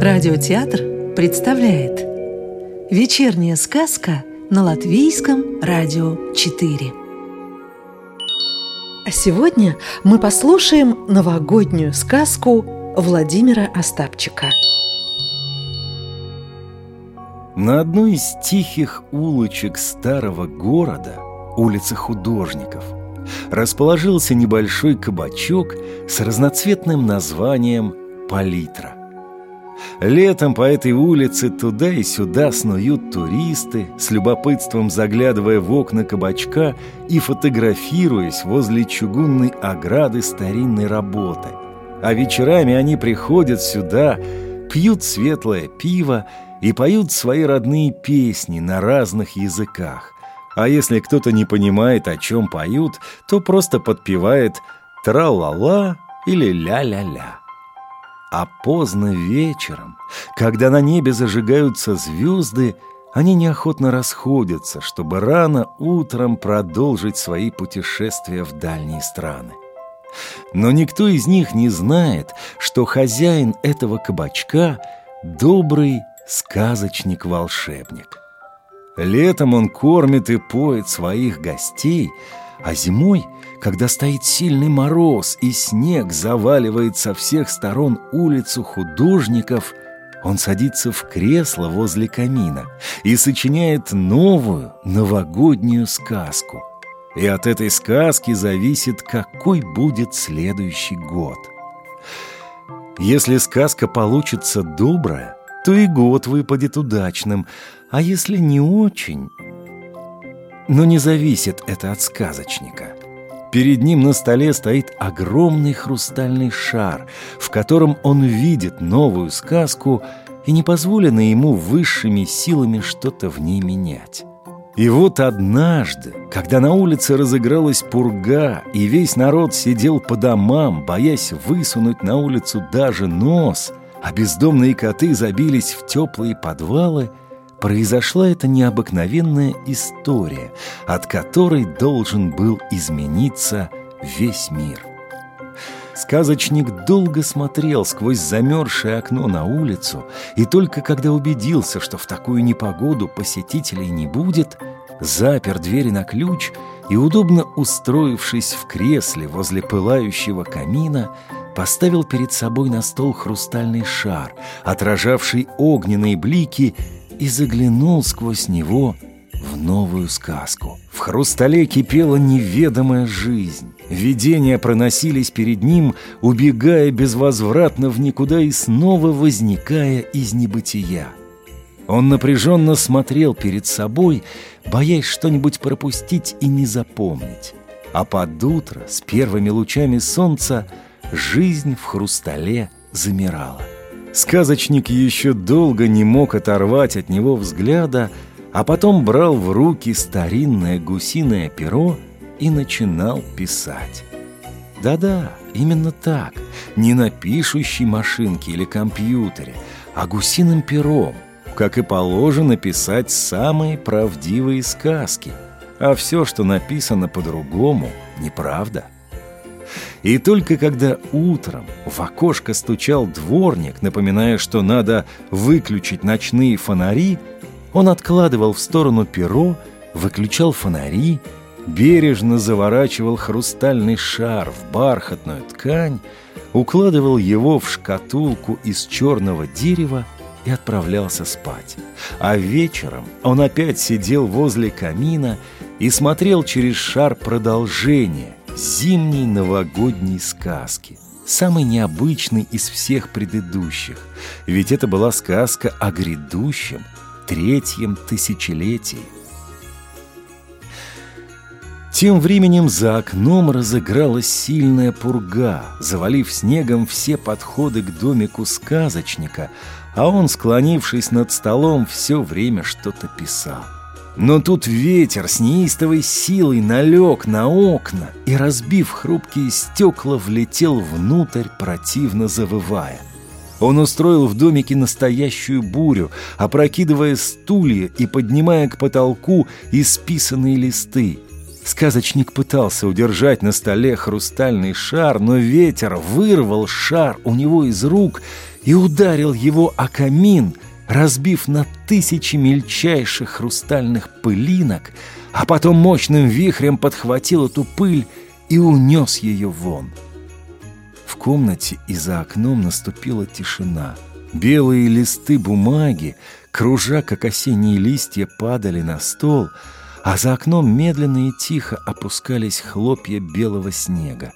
Радиотеатр представляет Вечерняя сказка на Латвийском радио 4 А сегодня мы послушаем новогоднюю сказку Владимира Остапчика На одной из тихих улочек старого города, улицы художников, расположился небольшой кабачок с разноцветным названием «Палитра». Летом по этой улице туда и сюда снуют туристы, с любопытством заглядывая в окна кабачка и фотографируясь возле чугунной ограды старинной работы. А вечерами они приходят сюда, пьют светлое пиво и поют свои родные песни на разных языках. А если кто-то не понимает, о чем поют, то просто подпевает «тра-ла-ла» или «ля-ля-ля». А поздно вечером, когда на небе зажигаются звезды, они неохотно расходятся, чтобы рано утром продолжить свои путешествия в дальние страны. Но никто из них не знает, что хозяин этого кабачка — добрый сказочник-волшебник. Летом он кормит и поет своих гостей, а зимой — когда стоит сильный мороз и снег заваливает со всех сторон улицу художников, он садится в кресло возле камина и сочиняет новую новогоднюю сказку. И от этой сказки зависит, какой будет следующий год. Если сказка получится добрая, то и год выпадет удачным, а если не очень... Но не зависит это от сказочника. Перед ним на столе стоит огромный хрустальный шар, в котором он видит новую сказку, и не позволено ему высшими силами что-то в ней менять. И вот однажды, когда на улице разыгралась пурга, и весь народ сидел по домам, боясь высунуть на улицу даже нос, а бездомные коты забились в теплые подвалы – произошла эта необыкновенная история, от которой должен был измениться весь мир. Сказочник долго смотрел сквозь замерзшее окно на улицу, и только когда убедился, что в такую непогоду посетителей не будет, запер двери на ключ и, удобно устроившись в кресле возле пылающего камина, поставил перед собой на стол хрустальный шар, отражавший огненные блики и заглянул сквозь него в новую сказку. В хрустале кипела неведомая жизнь. Видения проносились перед ним, убегая безвозвратно в никуда и снова возникая из небытия. Он напряженно смотрел перед собой, боясь что-нибудь пропустить и не запомнить. А под утро, с первыми лучами солнца, жизнь в хрустале замирала. Сказочник еще долго не мог оторвать от него взгляда, а потом брал в руки старинное гусиное перо и начинал писать. Да-да, именно так, не на пишущей машинке или компьютере, а гусиным пером, как и положено писать самые правдивые сказки. А все, что написано по-другому, неправда. И только когда утром в окошко стучал дворник, напоминая, что надо выключить ночные фонари, он откладывал в сторону перо, выключал фонари, бережно заворачивал хрустальный шар в бархатную ткань, укладывал его в шкатулку из черного дерева и отправлялся спать. А вечером он опять сидел возле камина и смотрел через шар продолжение, зимней новогодней сказки, самой необычной из всех предыдущих, ведь это была сказка о грядущем третьем тысячелетии. Тем временем за окном разыгралась сильная пурга, завалив снегом все подходы к домику сказочника, а он, склонившись над столом, все время что-то писал. Но тут ветер с неистовой силой налег на окна и, разбив хрупкие стекла, влетел внутрь, противно завывая. Он устроил в домике настоящую бурю, опрокидывая стулья и поднимая к потолку исписанные листы. Сказочник пытался удержать на столе хрустальный шар, но ветер вырвал шар у него из рук, и ударил его о камин, разбив на тысячи мельчайших хрустальных пылинок, а потом мощным вихрем подхватил эту пыль и унес ее вон. В комнате и за окном наступила тишина. Белые листы бумаги, кружа, как осенние листья, падали на стол, а за окном медленно и тихо опускались хлопья белого снега.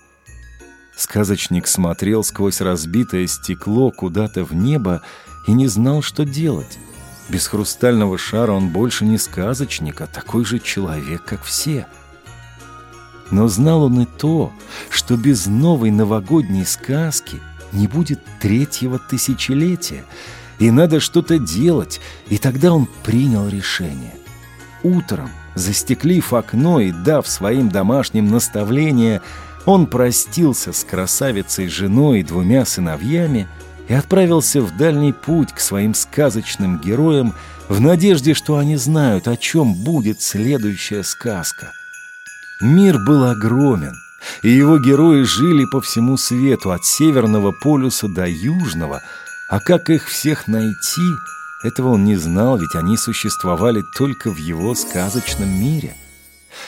Сказочник смотрел сквозь разбитое стекло куда-то в небо и не знал, что делать. Без хрустального шара он больше не сказочник, а такой же человек, как все. Но знал он и то, что без новой новогодней сказки не будет третьего тысячелетия, и надо что-то делать, и тогда он принял решение. Утром, застеклив окно и дав своим домашним наставления, он простился с красавицей женой и двумя сыновьями и отправился в дальний путь к своим сказочным героям в надежде, что они знают, о чем будет следующая сказка. Мир был огромен, и его герои жили по всему свету, от Северного полюса до Южного, а как их всех найти, этого он не знал, ведь они существовали только в его сказочном мире.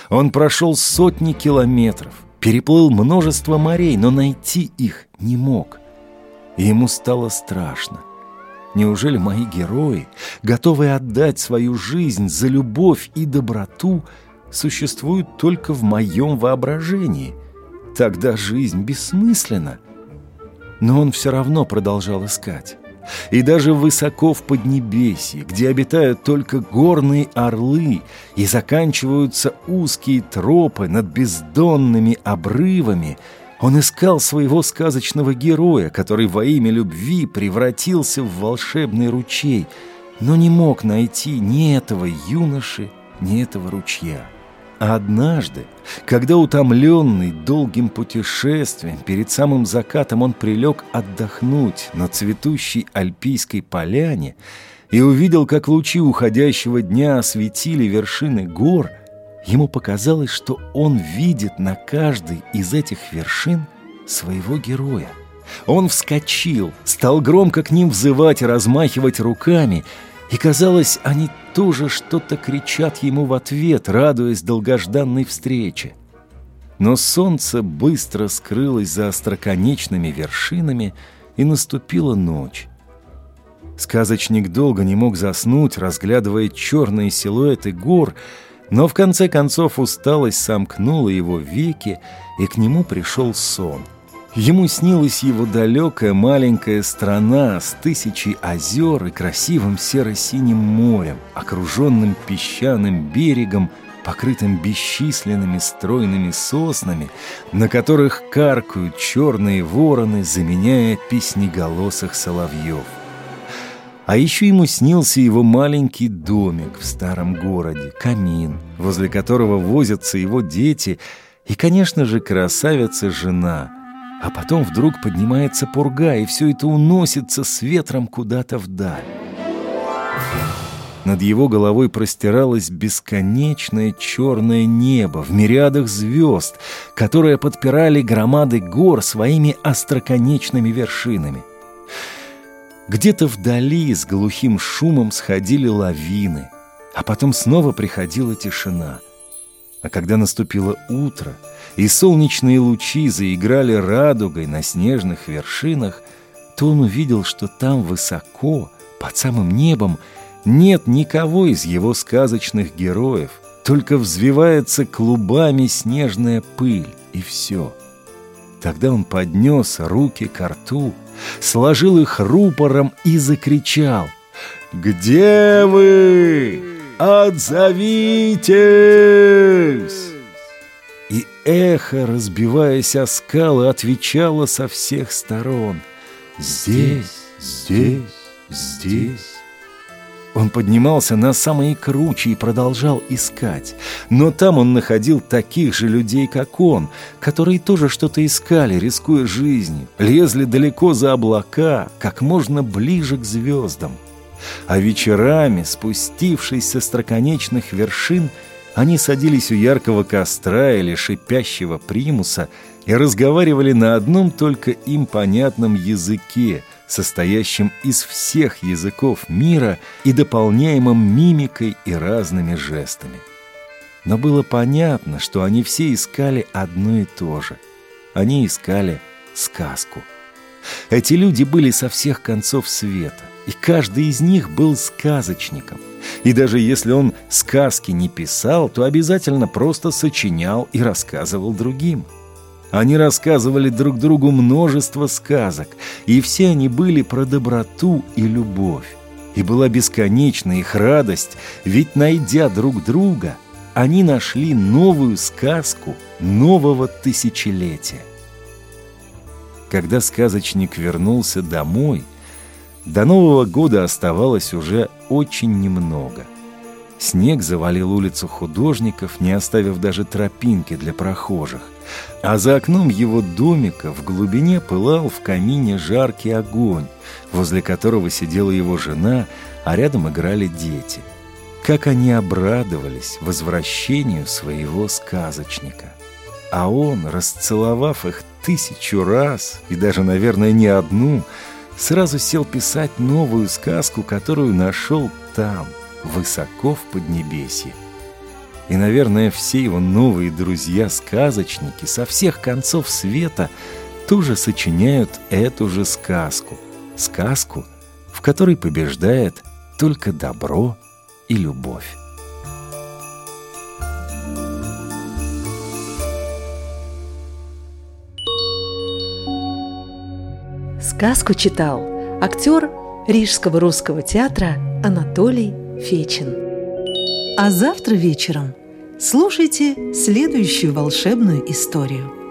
Он прошел сотни километров, переплыл множество морей, но найти их не мог. И ему стало страшно. Неужели мои герои, готовые отдать свою жизнь за любовь и доброту, существуют только в моем воображении? Тогда жизнь бессмысленна. Но он все равно продолжал искать. И даже высоко в Поднебесье, где обитают только горные орлы и заканчиваются узкие тропы над бездонными обрывами, он искал своего сказочного героя, который во имя любви превратился в волшебный ручей, но не мог найти ни этого юноши, ни этого ручья. А однажды, когда утомленный долгим путешествием, перед самым закатом он прилег отдохнуть на цветущей альпийской поляне и увидел, как лучи уходящего дня осветили вершины гор, ему показалось, что он видит на каждой из этих вершин своего героя. Он вскочил, стал громко к ним взывать и размахивать руками – и, казалось, они тоже что-то кричат ему в ответ, радуясь долгожданной встрече. Но солнце быстро скрылось за остроконечными вершинами, и наступила ночь. Сказочник долго не мог заснуть, разглядывая черные силуэты гор, но в конце концов усталость сомкнула его веки, и к нему пришел сон — Ему снилась его далекая маленькая страна с тысячей озер и красивым серо-синим морем, окруженным песчаным берегом, покрытым бесчисленными стройными соснами, на которых каркают черные вороны, заменяя песнеголосых соловьев. А еще ему снился его маленький домик в старом городе, камин, возле которого возятся его дети и, конечно же, красавица-жена — а потом вдруг поднимается пурга, и все это уносится с ветром куда-то вдаль. Над его головой простиралось бесконечное черное небо в мириадах звезд, которые подпирали громады гор своими остроконечными вершинами. Где-то вдали с глухим шумом сходили лавины, а потом снова приходила тишина. А когда наступило утро — и солнечные лучи заиграли радугой на снежных вершинах, то он увидел, что там высоко, под самым небом, нет никого из его сказочных героев, только взвивается клубами снежная пыль, и все. Тогда он поднес руки к рту, сложил их рупором и закричал «Где вы? Отзовитесь!» и эхо, разбиваясь о скалы, отвечало со всех сторон. «Здесь, здесь, здесь». Он поднимался на самые кручи и продолжал искать. Но там он находил таких же людей, как он, которые тоже что-то искали, рискуя жизнью, лезли далеко за облака, как можно ближе к звездам. А вечерами, спустившись со строконечных вершин, они садились у яркого костра или шипящего примуса и разговаривали на одном только им понятном языке, состоящем из всех языков мира и дополняемым мимикой и разными жестами. Но было понятно, что они все искали одно и то же. Они искали сказку. Эти люди были со всех концов света, и каждый из них был сказочником. И даже если он сказки не писал, то обязательно просто сочинял и рассказывал другим. Они рассказывали друг другу множество сказок, и все они были про доброту и любовь. И была бесконечна их радость, ведь, найдя друг друга, они нашли новую сказку нового тысячелетия. Когда сказочник вернулся домой, до Нового года оставалось уже очень немного. Снег завалил улицу художников, не оставив даже тропинки для прохожих. А за окном его домика в глубине пылал в камине жаркий огонь, возле которого сидела его жена, а рядом играли дети – как они обрадовались возвращению своего сказочника. А он, расцеловав их тысячу раз, и даже, наверное, не одну, сразу сел писать новую сказку, которую нашел там, высоко в Поднебесье. И, наверное, все его новые друзья-сказочники со всех концов света тоже сочиняют эту же сказку. Сказку, в которой побеждает только добро и любовь. Сказку читал актер Рижского русского театра Анатолий Фечин. А завтра вечером слушайте следующую волшебную историю –